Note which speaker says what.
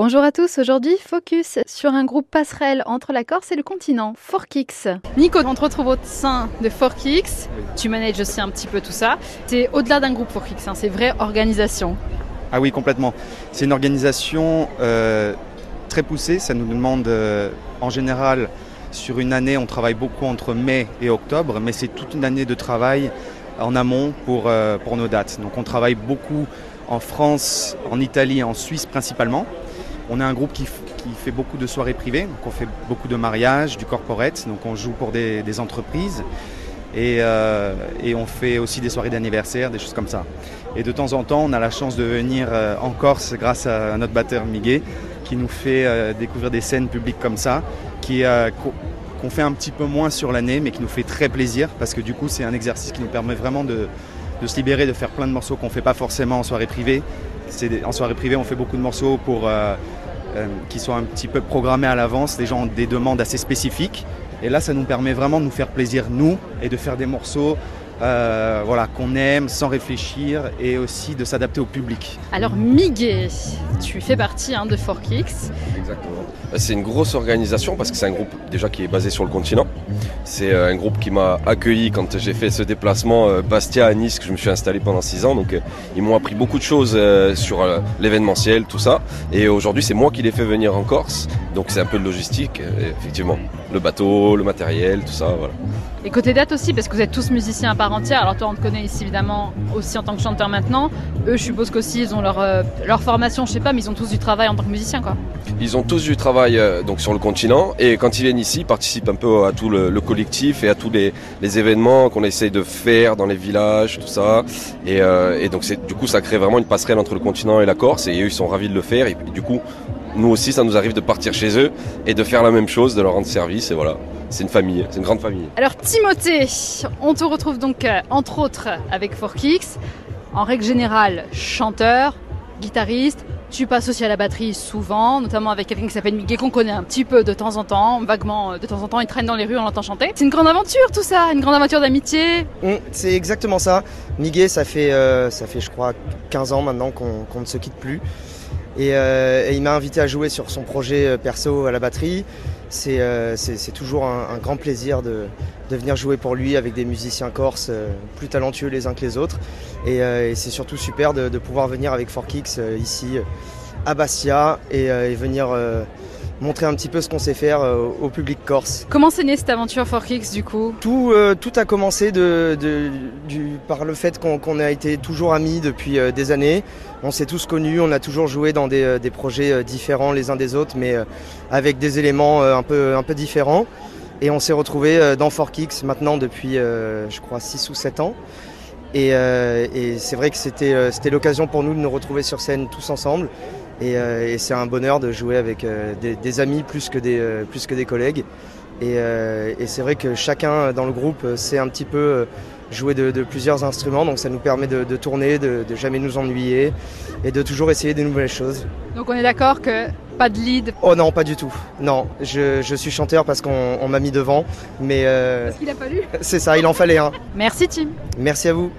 Speaker 1: Bonjour à tous, aujourd'hui focus sur un groupe passerelle entre la Corse et le continent, Forkix. Nico, on te retrouve au sein de Forkix, tu manages aussi un petit peu tout ça. C'est au-delà d'un groupe Forkix, hein, c'est vraie organisation.
Speaker 2: Ah oui, complètement. C'est une organisation euh, très poussée, ça nous demande euh, en général sur une année, on travaille beaucoup entre mai et octobre, mais c'est toute une année de travail en amont pour, euh, pour nos dates. Donc on travaille beaucoup en France, en Italie, en Suisse principalement. On est un groupe qui, fait beaucoup de soirées privées, donc on fait beaucoup de mariages, du corporate, donc on joue pour des, entreprises. Et, euh, et, on fait aussi des soirées d'anniversaire, des choses comme ça. Et de temps en temps, on a la chance de venir euh, en Corse grâce à notre batteur Miguel, qui nous fait euh, découvrir des scènes publiques comme ça, qui qu'on fait un petit peu moins sur l'année, mais qui nous fait très plaisir, parce que du coup, c'est un exercice qui nous permet vraiment de, de se libérer, de faire plein de morceaux qu'on ne fait pas forcément en soirée privée. En soirée privée, on fait beaucoup de morceaux pour, euh, euh, qui sont un petit peu programmés à l'avance. Les gens ont des demandes assez spécifiques. Et là, ça nous permet vraiment de nous faire plaisir, nous, et de faire des morceaux euh, voilà, qu'on aime sans réfléchir et aussi de s'adapter au public.
Speaker 1: Alors Miguel, tu fais partie hein, de Forkix.
Speaker 3: Exactement. C'est une grosse organisation parce que c'est un groupe déjà qui est basé sur le continent. C'est euh, un groupe qui m'a accueilli quand j'ai fait ce déplacement euh, Bastia à Nice que je me suis installé pendant six ans. Donc ils m'ont appris beaucoup de choses sur l'événementiel, tout ça. Et aujourd'hui c'est moi qui les fais venir en Corse. Donc c'est un peu de logistique, effectivement. Le bateau, le matériel, tout ça. Voilà.
Speaker 1: Et côté date aussi, parce que vous êtes tous musiciens à part entière. Alors toi, on te connaît ici évidemment aussi en tant que chanteur maintenant. Eux, je suppose qu'aussi ils ont leur, euh, leur formation, je sais pas, mais ils ont tous du travail en tant que musicien, quoi.
Speaker 3: Ils ont tous du travail euh, donc sur le continent et quand ils viennent ici, ils participent un peu à tout le, le collectif et à tous les, les événements qu'on essaye de faire dans les villages, tout ça. Et, euh, et donc c'est du coup, ça crée vraiment une passerelle entre le continent et la Corse. Et eux, ils sont ravis de le faire. Et, et du coup, nous aussi, ça nous arrive de partir chez eux et de faire la même chose, de leur rendre service. Et voilà c'est une famille, c'est une grande famille.
Speaker 1: Alors Timothée, on te retrouve donc euh, entre autres avec Forkix, en règle générale chanteur, guitariste, tu passes aussi à la batterie souvent, notamment avec quelqu'un qui s'appelle Miguel qu'on connaît un petit peu de temps en temps, vaguement euh, de temps en temps, il traîne dans les rues, on l'entend chanter. C'est une grande aventure tout ça, une grande aventure d'amitié.
Speaker 4: Mmh, c'est exactement ça. Miguel, ça fait, euh, ça fait je crois 15 ans maintenant qu'on qu ne se quitte plus. Et, euh, et il m'a invité à jouer sur son projet perso à la batterie. C'est euh, toujours un, grand plaisir de, venir jouer pour lui avec des musiciens corses euh, plus talentueux les uns que les autres. Et, euh, c'est surtout super de, pouvoir venir avec Forkix ici à Bastia et venir montrer un petit peu ce qu'on sait faire euh, au public corse.
Speaker 1: Comment s'est née cette aventure Forkix du coup
Speaker 4: tout, euh, tout a commencé de, de, du, par le fait qu'on qu a été toujours amis depuis euh, des années. On s'est tous connus, on a toujours joué dans des, des projets différents les uns des autres, mais avec des éléments un peu, un peu différents. Et on s'est retrouvés dans Forkix maintenant depuis, je crois, 6 ou 7 ans. Et, et c'est vrai que c'était l'occasion pour nous de nous retrouver sur scène tous ensemble. Et, euh, et c'est un bonheur de jouer avec euh, des, des, amis plus que des, euh, plus que des collègues. Et, et c'est vrai que chacun dans le groupe sait un petit peu jouer de, de, plusieurs instruments, donc ça nous permet de, de tourner, de, de, jamais nous ennuyer et de toujours essayer des nouvelles choses.
Speaker 1: Donc on est d'accord que pas de lead
Speaker 4: Oh non, pas du tout. Non, je, je suis chanteur parce qu'on m'a mis devant, mais...
Speaker 1: Euh, parce qu'il a fallu
Speaker 4: C'est ça, il en fallait un.
Speaker 1: Merci Tim.
Speaker 4: Merci à vous.